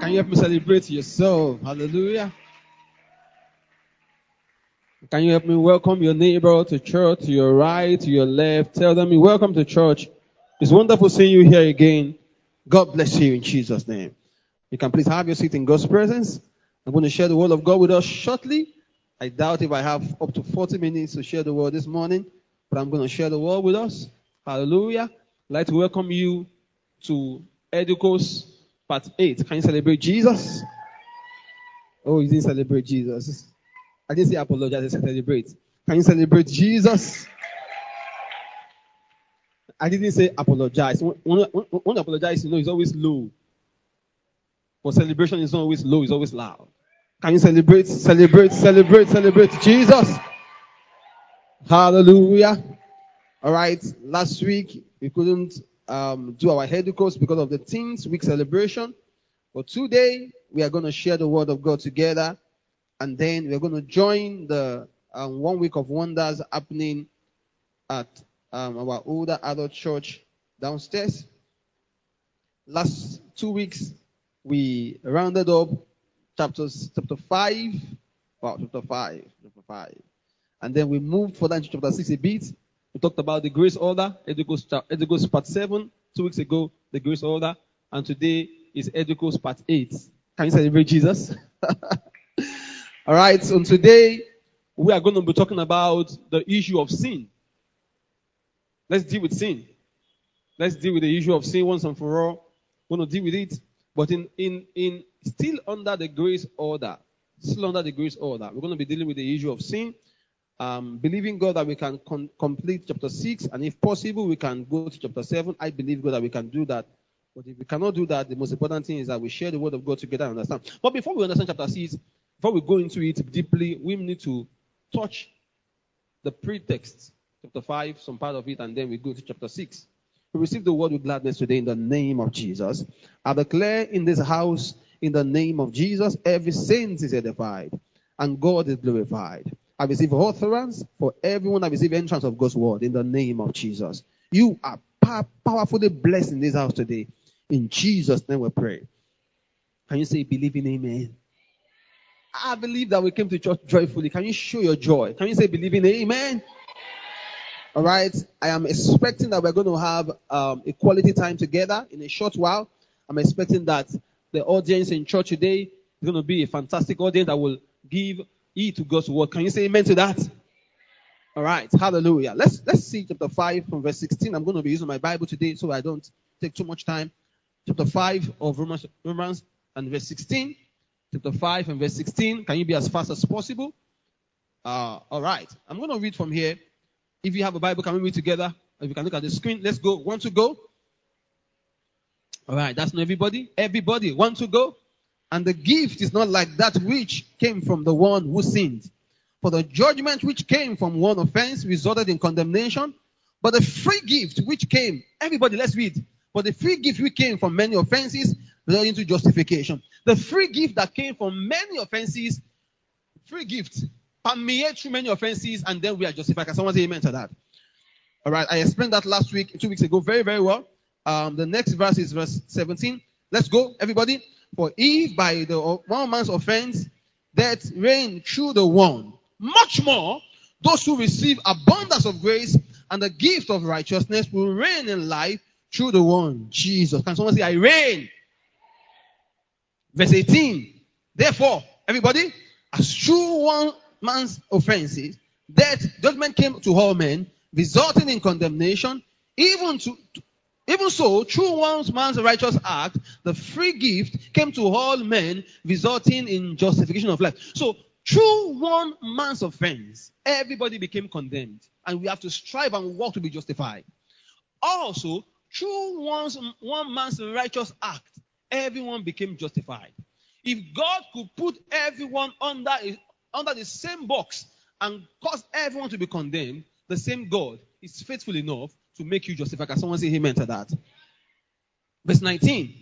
Can you help me celebrate yourself? Hallelujah. Can you help me welcome your neighbor to church, to your right, to your left? Tell them, welcome to church. It's wonderful seeing you here again. God bless you in Jesus' name. You can please have your seat in God's presence. I'm going to share the word of God with us shortly. I doubt if I have up to 40 minutes to share the word this morning, but I'm going to share the word with us. Hallelujah. I'd like to welcome you to Edukos part 8. Can you celebrate Jesus? Oh, you didn't celebrate Jesus. I didn't say apologize, I said celebrate. Can you celebrate Jesus? I didn't say apologize. When, when, when apologize, you know, it's always low. For celebration, it's not always low, it's always loud. Can you celebrate, celebrate, celebrate, celebrate Jesus? Hallelujah. All right. Last week, we couldn't um, do our head course because of the Teens Week celebration. But today, we are going to share the word of God together. And then we're going to join the um, one week of wonders happening at um, our older adult church downstairs. Last two weeks, we rounded up chapters, chapter 5, wow, chapter 5, chapter 5. And then we moved further into chapter 6 a bit. We talked about the grace order, Edukos part 7, two weeks ago, the grace order. And today is Edukos part 8. Can you celebrate Jesus? All right, so today we are going to be talking about the issue of sin. Let's deal with sin. Let's deal with the issue of sin once and for all. We're going to deal with it. But in, in, in still under the grace order, still under the grace order, we're going to be dealing with the issue of sin. Um, believing God that we can con- complete chapter 6, and if possible, we can go to chapter 7. I believe God that we can do that. But if we cannot do that, the most important thing is that we share the word of God together and understand. But before we understand chapter 6, before we go into it deeply, we need to touch the pretext chapter 5, some part of it, and then we go to chapter 6. We receive the word with gladness today in the name of Jesus. I declare in this house, in the name of Jesus, every saint is edified and God is glorified. I receive utterance for everyone I receive entrance of God's word in the name of Jesus. You are powerfully blessed in this house today. In Jesus' name we pray. Can you say believe in amen? I believe that we came to church joyfully. Can you show your joy? Can you say believe in amen? All right. I am expecting that we're going to have um, a quality time together in a short while. I'm expecting that the audience in church today is going to be a fantastic audience that will give heed to God's word. Can you say amen to that? All right. Hallelujah. Let's let's see chapter 5 from verse 16. I'm going to be using my Bible today so I don't take too much time. Chapter 5 of Romans, Romans and verse 16. Chapter 5 and verse 16. Can you be as fast as possible? Uh, all right. I'm going to read from here. If you have a Bible, can we read together? If you can look at the screen, let's go. Want to go? All right, that's not everybody. Everybody want to go? And the gift is not like that which came from the one who sinned. For the judgment which came from one offense resulted in condemnation. But the free gift which came, everybody, let's read. But the free gift which came from many offenses resulted into justification. The free gift that came from many offenses, free gift permeate through many offenses, and then we are justified. Can someone say amen to that? All right, I explained that last week, two weeks ago, very, very well. Um, the next verse is verse 17. Let's go, everybody. For if by the one man's offense death reigned through the one, much more those who receive abundance of grace and the gift of righteousness will reign in life through the one, Jesus. Can someone say, I reign? Verse 18. Therefore, everybody, as through one man's offenses, death, judgment came to all men, resulting in condemnation, even to, even so, through one man's righteous act, the free gift came to all men, resulting in justification of life. So, through one man's offense, everybody became condemned, and we have to strive and work to be justified. Also, through one's, one man's righteous act, everyone became justified. If God could put everyone under under the same box and cause everyone to be condemned, the same God is faithful enough to make you justified. Can someone say amen to that? Verse 19.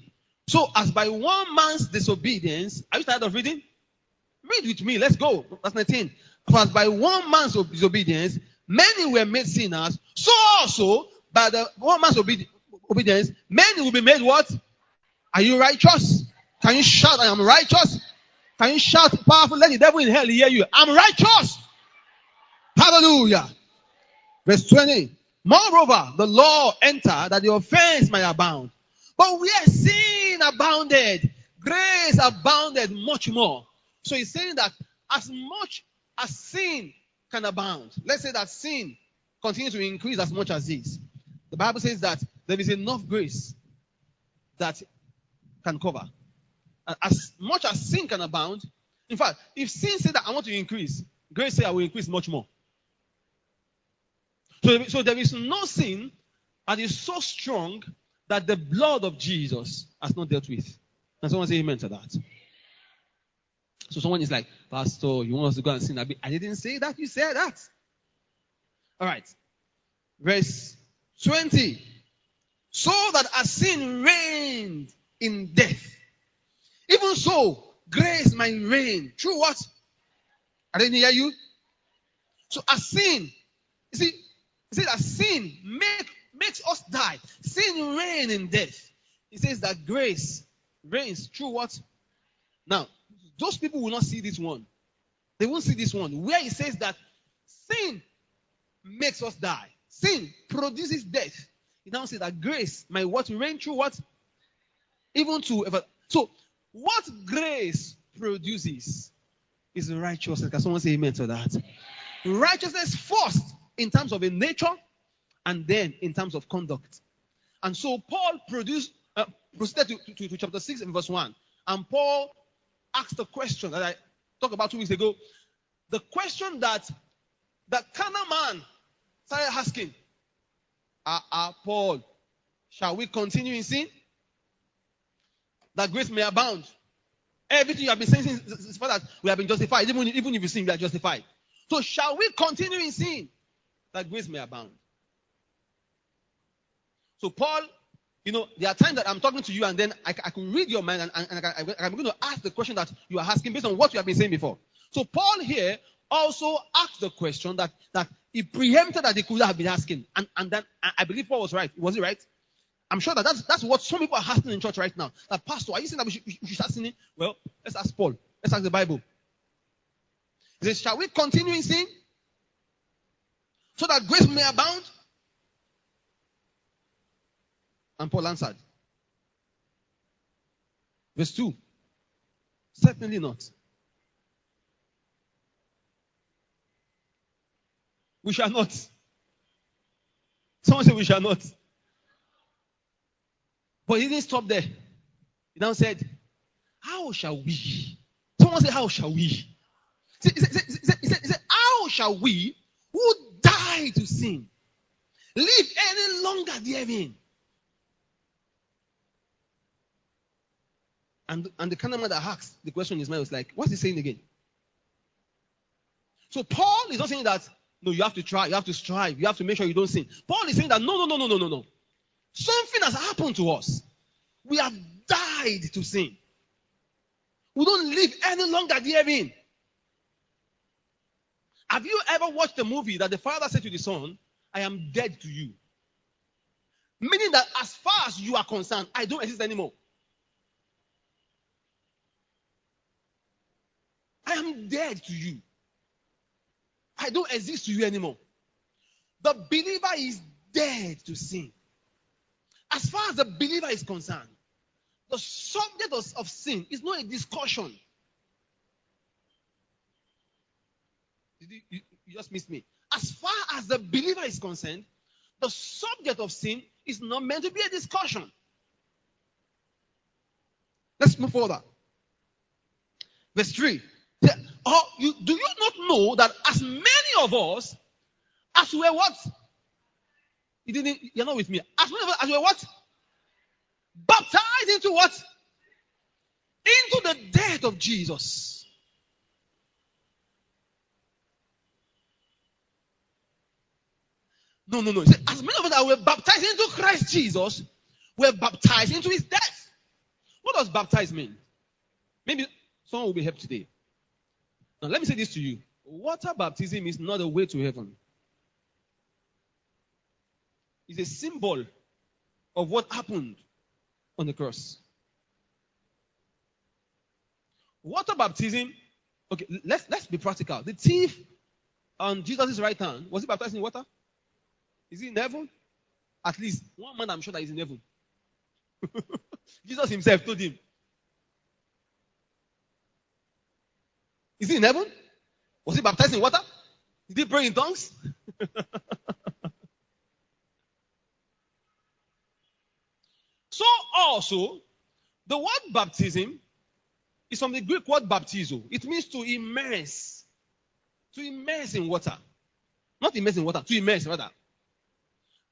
So as by one man's disobedience, are you tired of reading? Read with me. Let's go. Verse 19. For as by one man's disobedience, many were made sinners, so also by the one man's obedience, many will be made what? Are you righteous? Can you shout, I am righteous? Can you shout powerful? Let the devil in hell hear you. I'm righteous. Hallelujah. Verse 20. Moreover, the law entered that the offense might abound. But where sin abounded, grace abounded much more. So he's saying that as much as sin can abound, let's say that sin continues to increase as much as this. The Bible says that there is enough grace that can cover. As much as sin can abound, in fact, if sin says that I want to increase, grace says I will increase much more. So, so there is no sin that is so strong that the blood of Jesus has not dealt with. And someone say amen to that. So someone is like, Pastor, you want us to go and sin? I didn't say that. You said that. All right. Verse 20. So that as sin reigned in death, even so grace might reign through what? I didn't hear you. So as sin, you see, he says that sin make, makes us die. Sin reigns in death. He says that grace reigns through what? Now, those people will not see this one. They won't see this one. Where he says that sin makes us die. Sin produces death. He now says that grace might what reign through what? Even to ever. So, what grace produces is righteousness. Can someone say amen to that? Righteousness first in terms of a nature and then in terms of conduct. And so Paul produced, uh, proceeded to, to, to chapter 6 and verse 1. And Paul asked the question that I talked about two weeks ago. The question that the carnal man started asking, uh, uh, Paul, shall we continue in sin? That grace may abound. Everything you have been saying since that we have been justified. Even, even if you sin, we are justified. So shall we continue in sin? That grace may abound. So, Paul, you know, there are times that I'm talking to you and then I, I can read your mind and, and, and I, am going to ask the question that you are asking based on what you have been saying before. So, Paul here also asked the question that, that he preempted that he could have been asking. And, and then I believe Paul was right. Was he right? I'm sure that that's, that's what some people are asking in church right now. That, Pastor, are you saying that we should, we should start sinning? Well, let's ask Paul. Let's ask the Bible. He says, Shall we continue in sin? So that grace may abound? And Paul answered, verse 2 Certainly not. We shall not. Someone said we shall not. But he didn't stop there. He now said, How shall we? Someone said, How shall we? He said, he said, he said, he said How shall we who die to sin. Live any longer therein. And, and the kind of man that asks the question in his mind was like, what's he saying again? So Paul is not saying that, no, you have to try, you have to strive, you have to make sure you don't sin. Paul is saying that, no, no, no, no, no, no, no. Something has happened to us. We have died to sin. We don't live any longer therein. Have you ever watched a movie that the father said to the son, I am dead to you? Meaning that as far as you are concerned, I don't exist anymore. I am dead to you. I don't exist to you anymore. The believer is dead to sin. As far as the believer is concerned, the subject of, of sin is not a discussion. You, you, you just missed me. As far as the believer is concerned, the subject of sin is not meant to be a discussion. Let's move further. Verse 3. Oh, you, do you not know that as many of us as were what? You didn't, you're not with me. As many of us as were what? Baptized into what? Into the death of Jesus. No, no, no. Said, as many of us that were baptized into Christ Jesus, we were baptized into his death. What does baptize mean? Maybe someone will be helped today. Now, let me say this to you. Water baptism is not a way to heaven. It's a symbol of what happened on the cross. water baptism. Okay, let's let's be practical. The thief on Jesus' right hand was he baptized in water? Is he in heaven? At least one man, I'm sure that is in heaven. Jesus himself told him. Is he in heaven? Was he baptized in water? Did he pray in tongues? so also, the word baptism is from the Greek word baptizo. It means to immerse. To immerse in water. Not immerse in water, to immerse rather.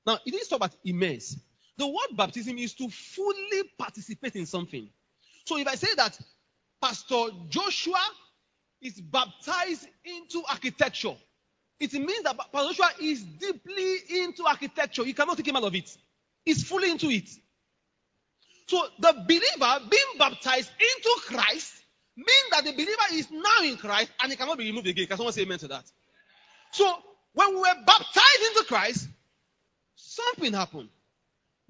Now, it talk about immerse. The word baptism is to fully participate in something. So if I say that Pastor Joshua is baptized into architecture, it means that Pastor Joshua is deeply into architecture. You cannot take him out of it. He's fully into it. So the believer being baptized into Christ means that the believer is now in Christ and he cannot be removed again. Can someone say amen to that? So when we were baptized into Christ, something happened.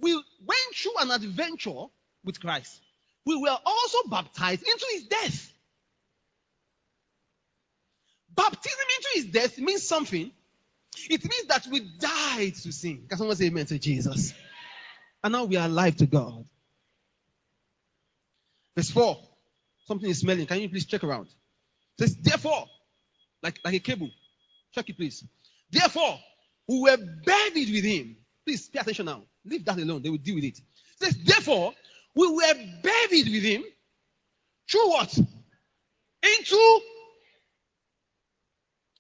We went through an adventure with Christ. We were also baptized into his death. Baptism into his death means something. It means that we died to sin. Can someone say amen to Jesus? And now we are alive to God. Verse 4. Something is smelling. Can you please check around? It says, therefore, like, like a cable. Check it, please. Therefore, we were buried with him. Please pay attention now. Leave that alone. They will deal with it. It says, therefore, we were buried with him through what? Into.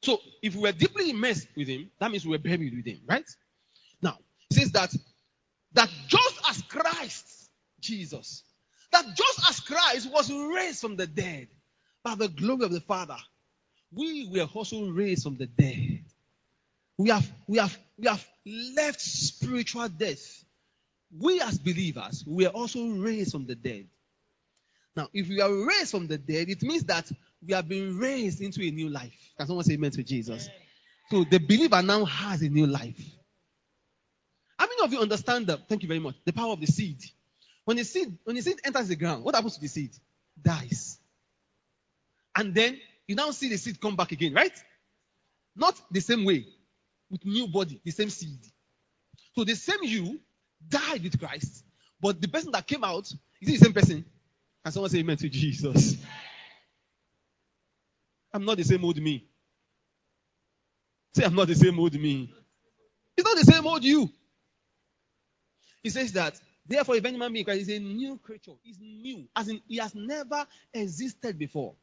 So, if we were deeply immersed with him, that means we were buried with him, right? Now, it says that that just as Christ, Jesus, that just as Christ was raised from the dead by the glory of the Father, we were also raised from the dead. We have, we have, we have left spiritual death. We as believers, we are also raised from the dead. Now, if we are raised from the dead, it means that we have been raised into a new life. Can someone say amen to Jesus? So the believer now has a new life. How many of you understand the, thank you very much, the power of the seed? When the seed, when the seed enters the ground, what happens to the seed? Dies. And then you now see the seed come back again, right? Not the same way, with new body, the same seed. So the same you died with Christ, but the person that came out is the same person. Can someone say amen to Jesus? I'm not the same old me. Say, I'm not the same old me. It's not the same old you. He says that, therefore, if any man be Christ, he's a new creature. He's new, as in he has never existed before.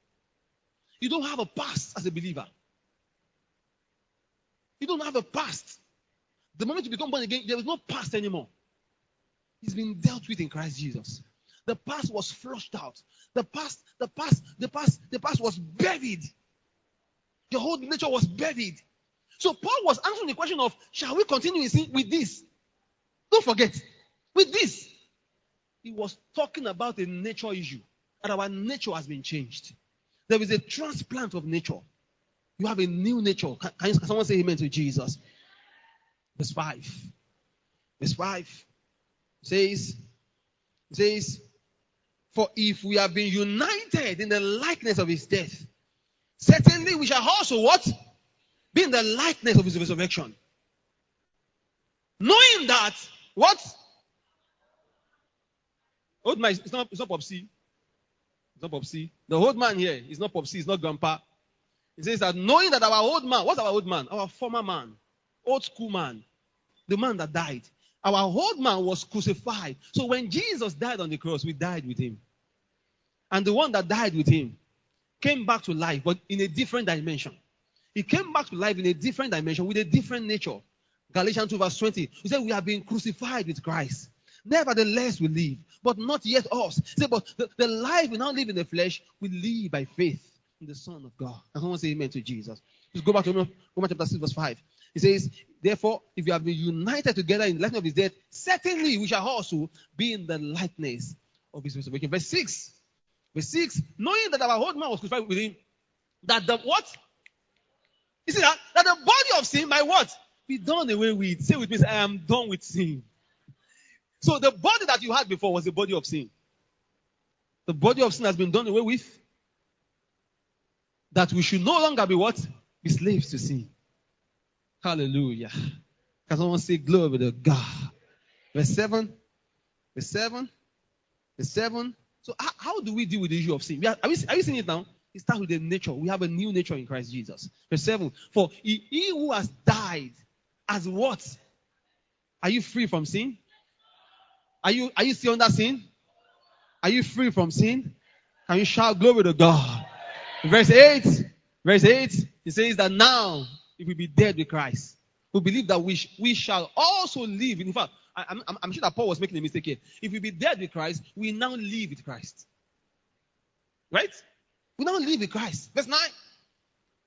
You don't have a past as a believer. You don't have a past. The moment you become born again, there is no past anymore. It's been dealt with in Christ Jesus. The past was flushed out. The past, the past, the past, the past was buried. The whole nature was buried. So Paul was answering the question of, shall we continue with this? Don't forget, with this, he was talking about a nature issue. That our nature has been changed. There is a transplant of nature. You have a new nature. Can, can, someone say amen to Jesus? Verse 5. Verse 5 says, says, For if we have been united in the likeness of his death, certainly we shall also what? Be in the likeness of his resurrection. Knowing that, what? Old man, it's not, it's not Popsy. It's not Popsy. The old man here is not Popsy, it's not Grandpa. He says that knowing that our old man, what's our old man? Our former man, old school man, the man that died. Our old man was crucified. So when Jesus died on the cross, we died with him. And the one that died with him came back to life, but in a different dimension. He came back to life in a different dimension with a different nature. Galatians 2, verse 20. He said, We have been crucified with Christ. Nevertheless, we live, but not yet us. He said, But the, the life we now live in the flesh, we live by faith the Son of God. And someone say amen to Jesus. Just go back to Romans chapter 6, verse 5. He says, Therefore, if you have been united together in the likeness of his death, certainly we shall also be in the likeness of his resurrection. Verse 6. Verse 6. Knowing that our old man was crucified with him, that the what? You see that? That the body of sin by what? Be done away with. Say with me, I am done with sin. So the body that you had before was the body of sin. The body of sin has been done away with. That we should no longer be what? Be slaves to sin. Hallelujah. Can someone say glory to God? Verse 7. Verse 7. Verse 7. So how, how do we deal with the issue of sin? Are, are, we, are you seeing it now? It starts with the nature. We have a new nature in Christ Jesus. Verse 7. For he, he who has died as what? Are you free from sin? Are you are you still under sin? Are you free from sin? Can you shout glory to God? Verse 8. Verse 8. It says that now, if we be dead with Christ, we believe that we, sh- we shall also live. In fact, I, am I'm, I'm sure that Paul was making a mistake here. If we be dead with Christ, we now live with Christ. Right? We now live with Christ. Verse 9.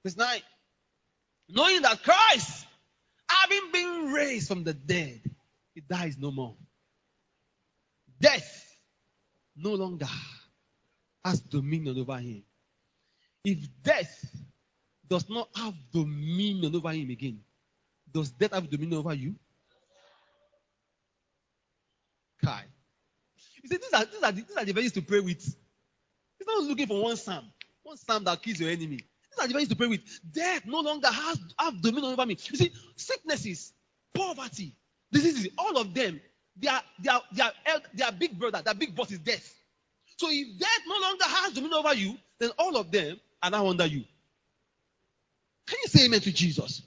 Verse 9. Knowing that Christ, having been raised from the dead, he dies no more. Death no longer has dominion over him. If death does not have dominion over him again, does death have dominion over you? Kai. You see, these are, these are, the, these are the verses to pray with. He's not looking for one psalm, one psalm that kills your enemy. These are the verses to pray with. Death no longer has have dominion over me. You see, sicknesses, poverty, diseases, all of them, they are, they are big brother, their big boss is death. So if death no longer has dominion over you, then all of them are now under you. Can you say amen to Jesus?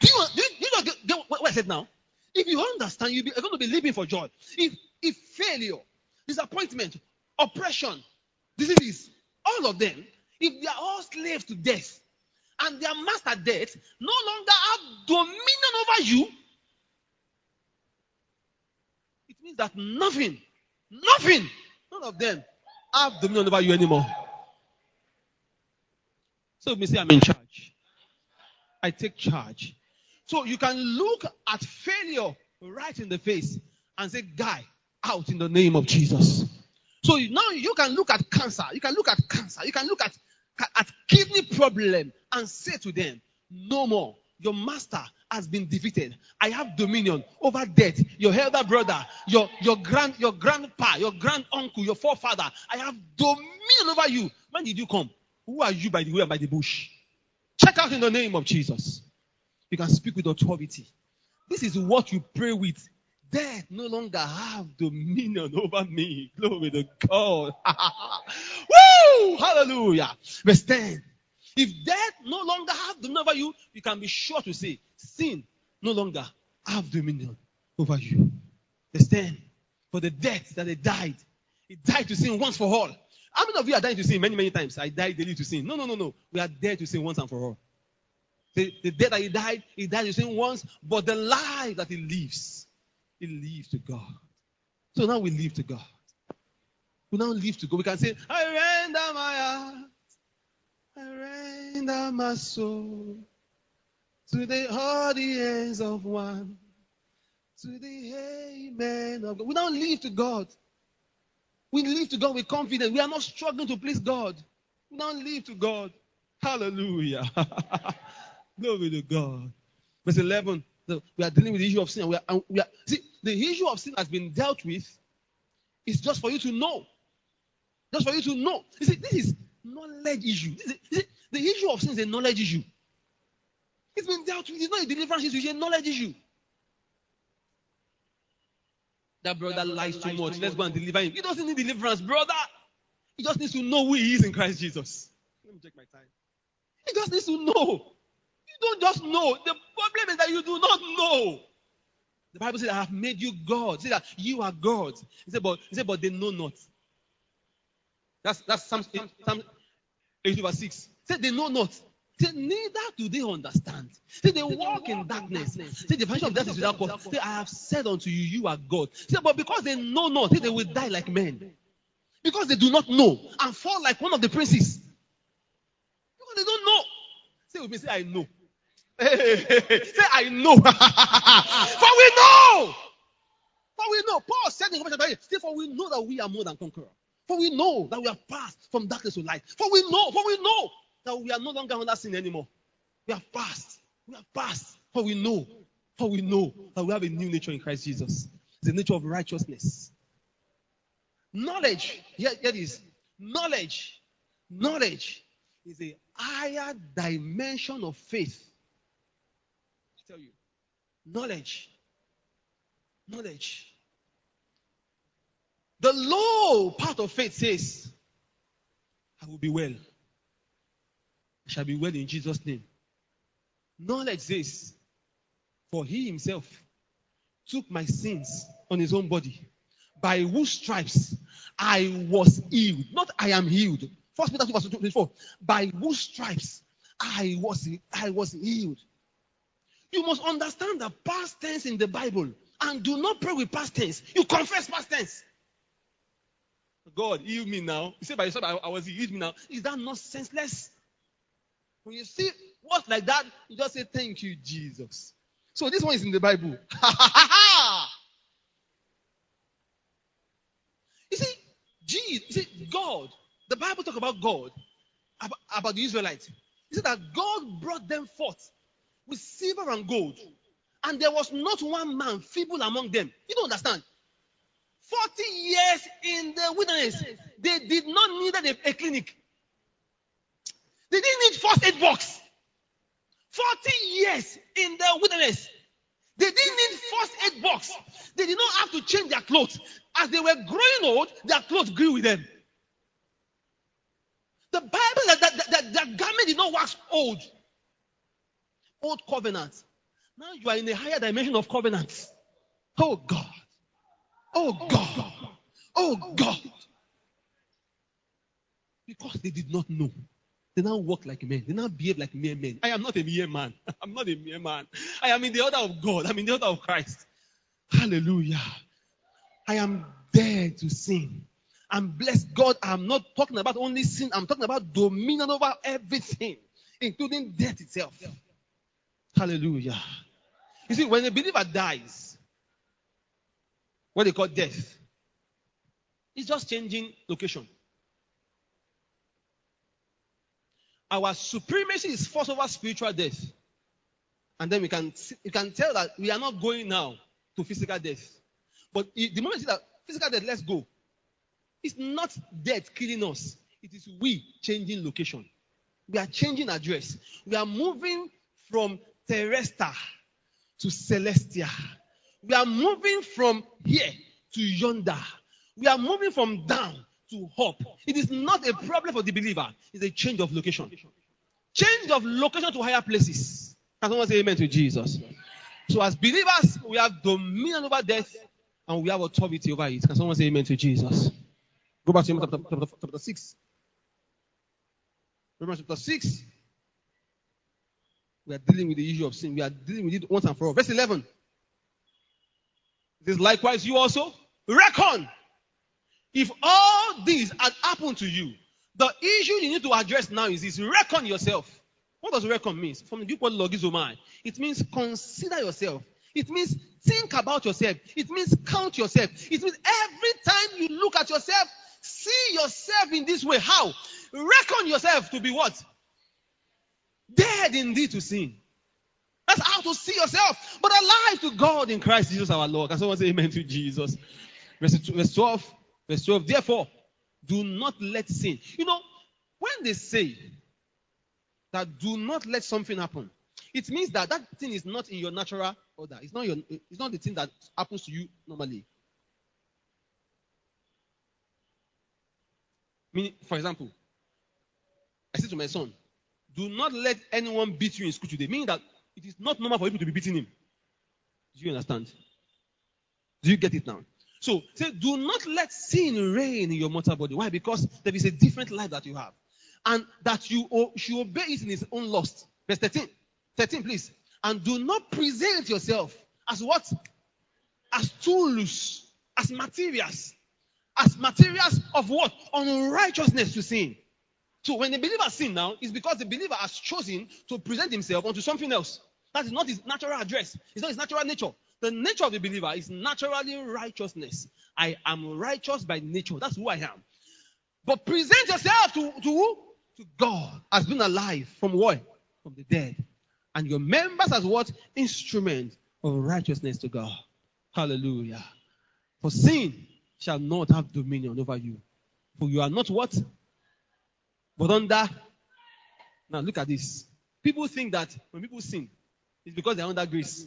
Do you, do you, do you get, get what I said now? If you understand, you're going to be living for joy. If, if failure, disappointment, oppression, diseases, all of them, if they are all slaves to death, and their master death no longer have dominion over you, it means that nothing, nothing, none of them have dominion over you anymore. So me say I'm in charge. I take charge. So you can look at failure right in the face and say, Guy, out in the name of Jesus. So now you can look at cancer. You can look at cancer. You can look at, at kidney problem and say to them, No more. Your master has been defeated. I have dominion over death. Your elder brother, your, your grand, your grandpa, your grand uncle, your forefather. I have dominion over you. When did you come? Who are you by the way and by the bush? Check out in the name of Jesus. You can speak with authority. This is what you pray with. Death no longer have dominion over me. Glory to God. Woo! Hallelujah. Verse 10. If death no longer have dominion over you, you can be sure to say, sin no longer have dominion over you. Verse 10. For the death that they died, he died to sin once for all. How many of you are dying to sin many, many times? I die daily to sin. No, no, no, no. We are dead to sin once and for all. The, the death that he died, he died to sin once, but the life that he lives, he lives to God. So now we live to God. We now live to God. We can say, I render my heart, I render my soul to the audience of one, to the amen of God. We now live to God. We live to God with confidence. We are not struggling to please God. We now live to God. Hallelujah. Glory to God. Verse 11. We are dealing with the issue of sin. We are, we are, see, the issue of sin has been dealt with. It's just for you to know. Just for you to know. You see, this is knowledge issue. This Is, the issue of sin is a knowledge issue. It's been dealt with. It's not a deliverance issue. It's a knowledge issue. That brother, lies, too, much. Let's go and deliver him. He doesn't need deliverance, brother. He just needs to know who he is in Christ Jesus. Let me check my time. He just needs to know. You don't just know. The problem is that you do not know. The Bible says, I have made you God. Say that you are God. He said, but, he said, but they know not. That's that's Psalm, Psalm 8 verse 6. Say they know not. Say neither do they understand. Say they walk in darkness. Say the foundation of death is without cause. Say I have said unto you, you are God. Say but because they know not, say they will die like men. Because they do not know and fall like one of the princes. Because they don't know. Say with me, say I know. say I know. for we know. For we know. Paul said in Romans chapter 8, for we know that we are more than conquerors. For we know that we have passed from darkness to light. For we know, for we know that we are no longer under sin anymore. We have passed. We have passed. For we know, for we know that we have a new nature in Christ Jesus. It's a nature of righteousness. Knowledge. Here, here it is. Knowledge. Knowledge is a higher dimension of faith. I tell you, knowledge. Knowledge. The low part of faith says, I will be well. Shall be well in Jesus' name. Knowledge says, For he himself took my sins on his own body, by whose stripes I was healed. Not I am healed. First Peter 2 verse 24. By whose stripes I was I was healed. You must understand the past tense in the Bible and do not pray with past tense. You confess past tense. God, heal me now. You say by yourself, I, I was healed me now. Is that not senseless? When you see words like that, you just say, Thank you, Jesus. So this one is in the Bible. you see, Jesus, you see, God, the Bible talk about God, about, about the Israelites. He said that God brought them forth with silver and gold, and there was not one man feeble among them. You don't understand. 40 years in the wilderness, they did not need a, a clinic. They didn't need first aid box. 40 years in the wilderness. They didn't need first aid box. They did not have to change their clothes. As they were growing old, their clothes grew with them. The Bible that, that, that, garment did not wax old. Old covenant. Now you are in a higher dimension of covenants. Oh God. Oh God. Oh God. Because they did not know. They now walk like men. They now behave like mere men. I am not a mere man. I'm not a mere man. I am in the order of God. I'm in the order of Christ. Hallelujah. I am dead to sin. And bless God, I'm not talking about only sin. I'm talking about dominion over everything, including death itself. Hallelujah. You see, when a believer dies, what they call death, it's just changing location. Our supremacy is first over spiritual death. And then we can, you can tell that we are not going now to physical death. But the moment that physical death, let's go. It's not death killing us. It is we changing location. We are changing address. We are moving from terrestrial to celestial. We are moving from here to yonder. We are moving from down to hope. It is not a problem for the believer. It's a change of location. Change of location to higher places. Can someone say amen to Jesus? So as believers, we have dominion over death and we have authority over it. Can someone say amen to Jesus? Go back to chapter, chapter, chapter 6. Romans chapter 6. We are dealing with the issue of sin. We are dealing with it once and for all. Verse 11. It is likewise you also reckon if all these had happened to you, the issue you need to address now is this reckon yourself. What does reckon mean? From the Greek word logizomai. It means consider yourself. It means think about yourself. It means count yourself. It means every time you look at yourself, see yourself in this way. How? Reckon yourself to be what? Dead indeed to sin. That's how to see yourself, but alive to God in Christ Jesus our Lord. Can someone say amen to Jesus? Verse 12. Verse 12. Therefore, do not let sin. You know, when they say that do not let something happen, it means that that thing is not in your natural order. It's not your. It's not the thing that happens to you normally. For example, I said to my son, "Do not let anyone beat you in school today." Meaning that it is not normal for people to be beating him. Do you understand? Do you get it now? So, say, do not let sin reign in your mortal body. Why? Because there is a different life that you have. And that you should obey it in its own lust. Verse 13. 13, please. And do not present yourself as what? As tools, as materials. As materials of what? Unrighteousness to sin. So when the believer sin now, it's because the believer has chosen to present himself onto something else. That is not his natural address. It's not his natural nature. The nature of the believer is naturally righteousness. I am righteous by nature. That's who I am. But present yourself to, to? To God as being alive from what? From the dead. And your members as what? Instrument of righteousness to God. Hallelujah. For sin shall not have dominion over you. For you are not what? But under Now look at this. People think that when people sin, it's because they're under grace.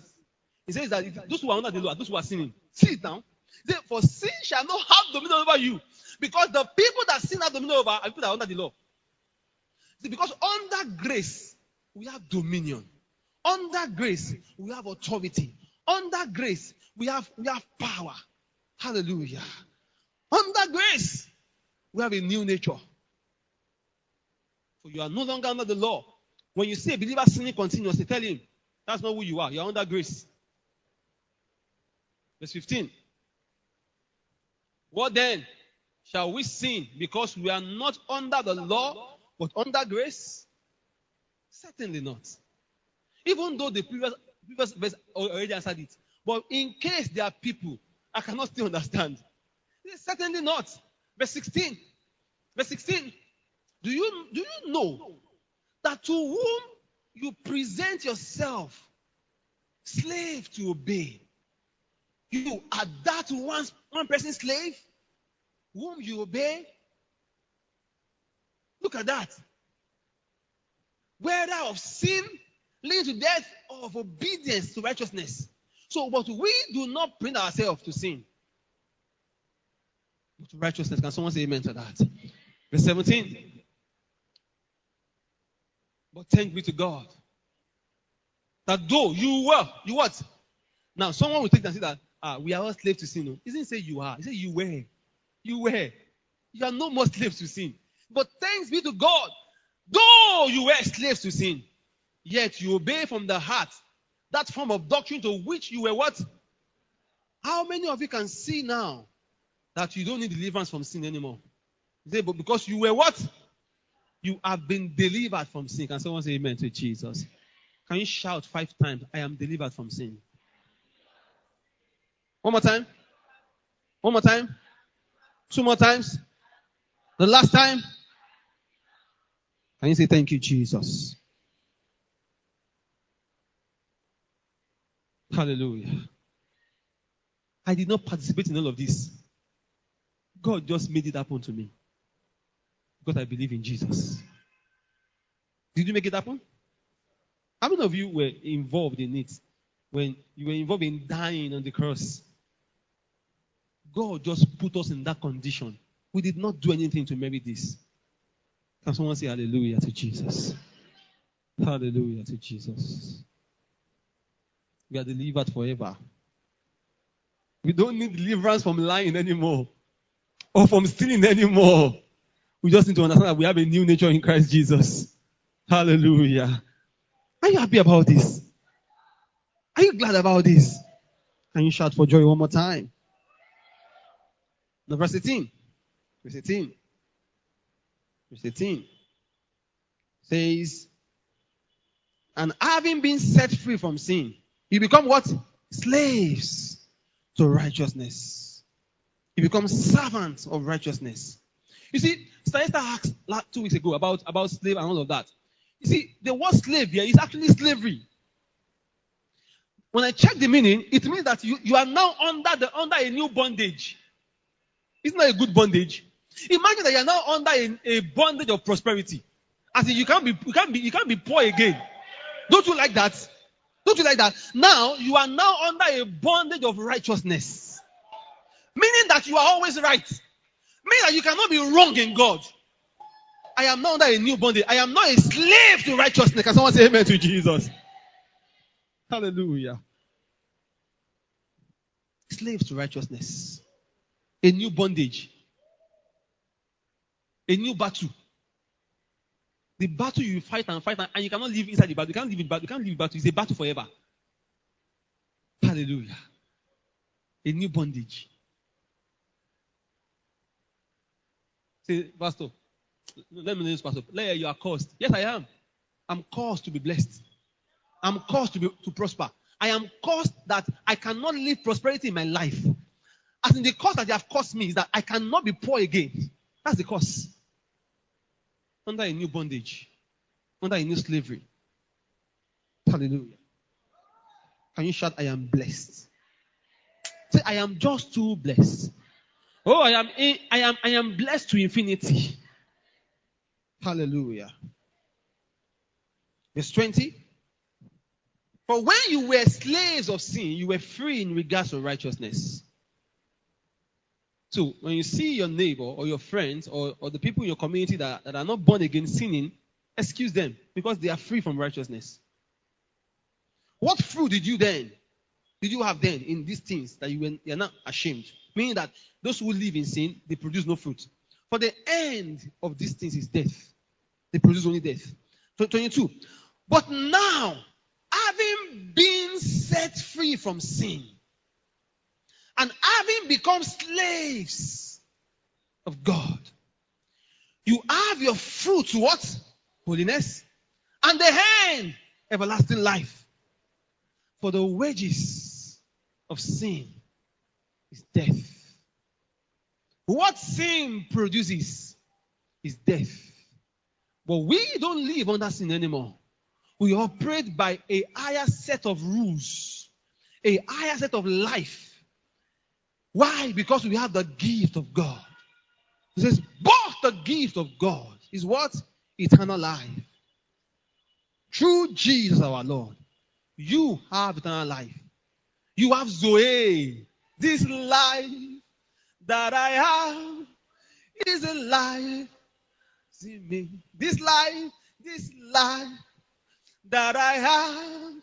He says that if those who are under the law those who are sinning. See it now. He For sin shall not have dominion over you. Because the people that sin have dominion over are people that are under the law. See, because under grace, we have dominion. Under grace, we have authority. Under grace, we have we have power. Hallelujah. Under grace, we have a new nature. For you are no longer under the law. When you see a believer sinning continuously, tell him that's not who you are. You're under grace. Verse 15. What then? Shall we sin because we are not under the law, but under grace? Certainly not. Even though the previous, previous verse already answered it. But in case there are people I cannot still understand. Certainly not. Verse 16. Verse 16. Do you, do you know that to whom you present yourself slave to obey, you are that one, one person's slave whom you obey? Look at that. Whether of sin leading to death or of obedience to righteousness. So, but we do not bring ourselves to sin, but to righteousness. Can someone say amen to that? Verse 17. But thank be to God that though you were, you what? Now, someone will take and say that ah, we are all slaves to sin. No? He didn't say you are. He said you were. You were. You are no more slaves to sin. But thanks be to God, though you were slaves to sin, yet you obey from the heart that form of doctrine to which you were what? How many of you can see now that you don't need deliverance from sin anymore? Say, but because you were what? You have been delivered from sin. Can someone say amen to Jesus? Can you shout five times, I am delivered from sin? One more time. One more time. Two more times. The last time. Can you say thank you, Jesus? Hallelujah. I did not participate in all of this. God just made it happen to me. Because I believe in Jesus. Did you make it happen? How many of you were involved in it when you were involved in dying on the cross? God just put us in that condition. We did not do anything to merit this. Can someone say hallelujah to Jesus? Hallelujah to Jesus. We are delivered forever. We don't need deliverance from lying anymore or from stealing anymore. We just need to understand that we have a new nature in Christ Jesus. Hallelujah. Are you happy about this? Are you glad about this? Can you shout for joy one more time? Now, verse 18. Verse 18. Verse 18 says, And having been set free from sin, you become what? Slaves to righteousness. You become servants of righteousness. You see, Sister asked like two weeks ago about, about slave and all of that. You see, the word slave here is actually slavery. When I check the meaning, it means that you, you are now under the under a new bondage. Isn't that a good bondage? Imagine that you are now under a, a bondage of prosperity. As in you can't be you can't be you can't be poor again. Don't you like that? Don't you like that? Now you are now under a bondage of righteousness. Meaning that you are always right. Meaning that you cannot be wrong in God. I am now under a new bondage. I am not a slave to righteousness. Can someone say amen to Jesus? Hallelujah. Slaves to righteousness. A new bondage. A new battle. The battle you fight and fight and, and you cannot live inside the battle. You can't live in battle. You can't live in battle. It's a battle forever. Hallelujah. A new bondage. Say, Pastor, let me know this, Pastor. You are cursed. Yes, I am. I'm caused to be blessed. I'm caused to to prosper. I am caused that I cannot live prosperity in my life. As in the cause that they have caused me is that I cannot be poor again. That's the cause. Under a new bondage. Under a new slavery. Hallelujah. Can you shout, I am blessed? Say, I am just too blessed. Oh, I am, I am, I am blessed to infinity. Hallelujah. Verse 20. For when you were slaves of sin, you were free in regards to righteousness. So when you see your neighbor or your friends or, or the people in your community that, that are not born again sinning, excuse them because they are free from righteousness. What fruit did you then? Did you have then in these things that you were you are not ashamed? Meaning that those who live in sin, they produce no fruit. For the end of these things is death. They produce only death. 22. But now, having been set free from sin, and having become slaves of God, you have your fruit what? Holiness. And the hand, everlasting life. For the wages of sin is death. What sin produces is death. But we don't live under sin anymore. We operate by a higher set of rules, a higher set of life why? Because we have the gift of God. He says, both the gift of God is what? Eternal life. Through Jesus our Lord. You have eternal life. You have Zoe. This life that I have is a life. See me. This life, this life that I have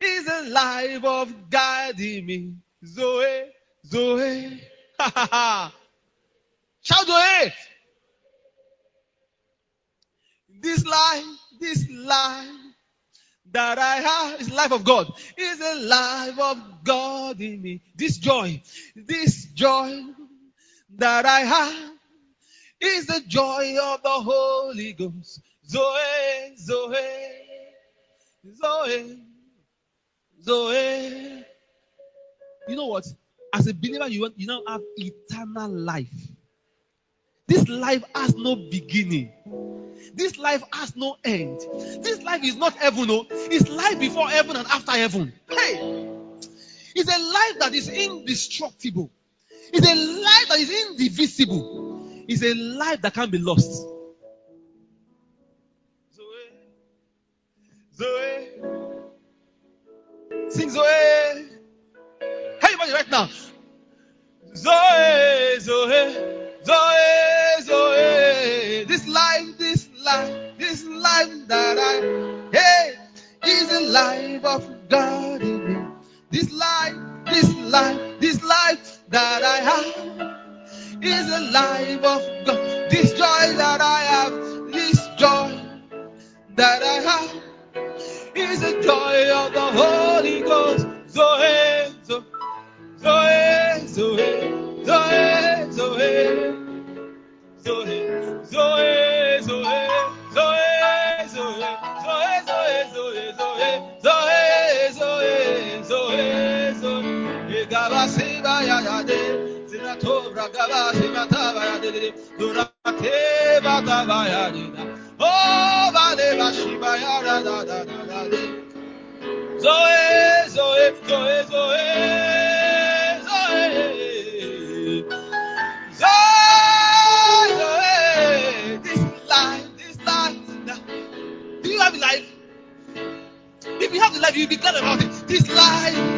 is a life of guiding me. Zoe. Zoe. Shout Zoe. This life, this life that I have is life of God. Is a life of God in me. This joy, this joy that I have is the joy of the Holy Ghost. Zoe, Zoe, Zoe, Zoe. You know what? As a believer, you, you now have eternal life. This life has no beginning. This life has no end. This life is not heaven, no. It's life before heaven and after heaven. Hey! It's a life that is indestructible. It's a life that is indivisible. It's a life that can't be lost. Of God in me. This life, this life, this life that I have is a life of God. This joy that I have, this joy that I have is the joy of the Holy Ghost. Da da da da. Zoe, Zoe, Zoe, Zoe. This life, this life. Do you have life? If you have the life, you'll be glad about it. This life,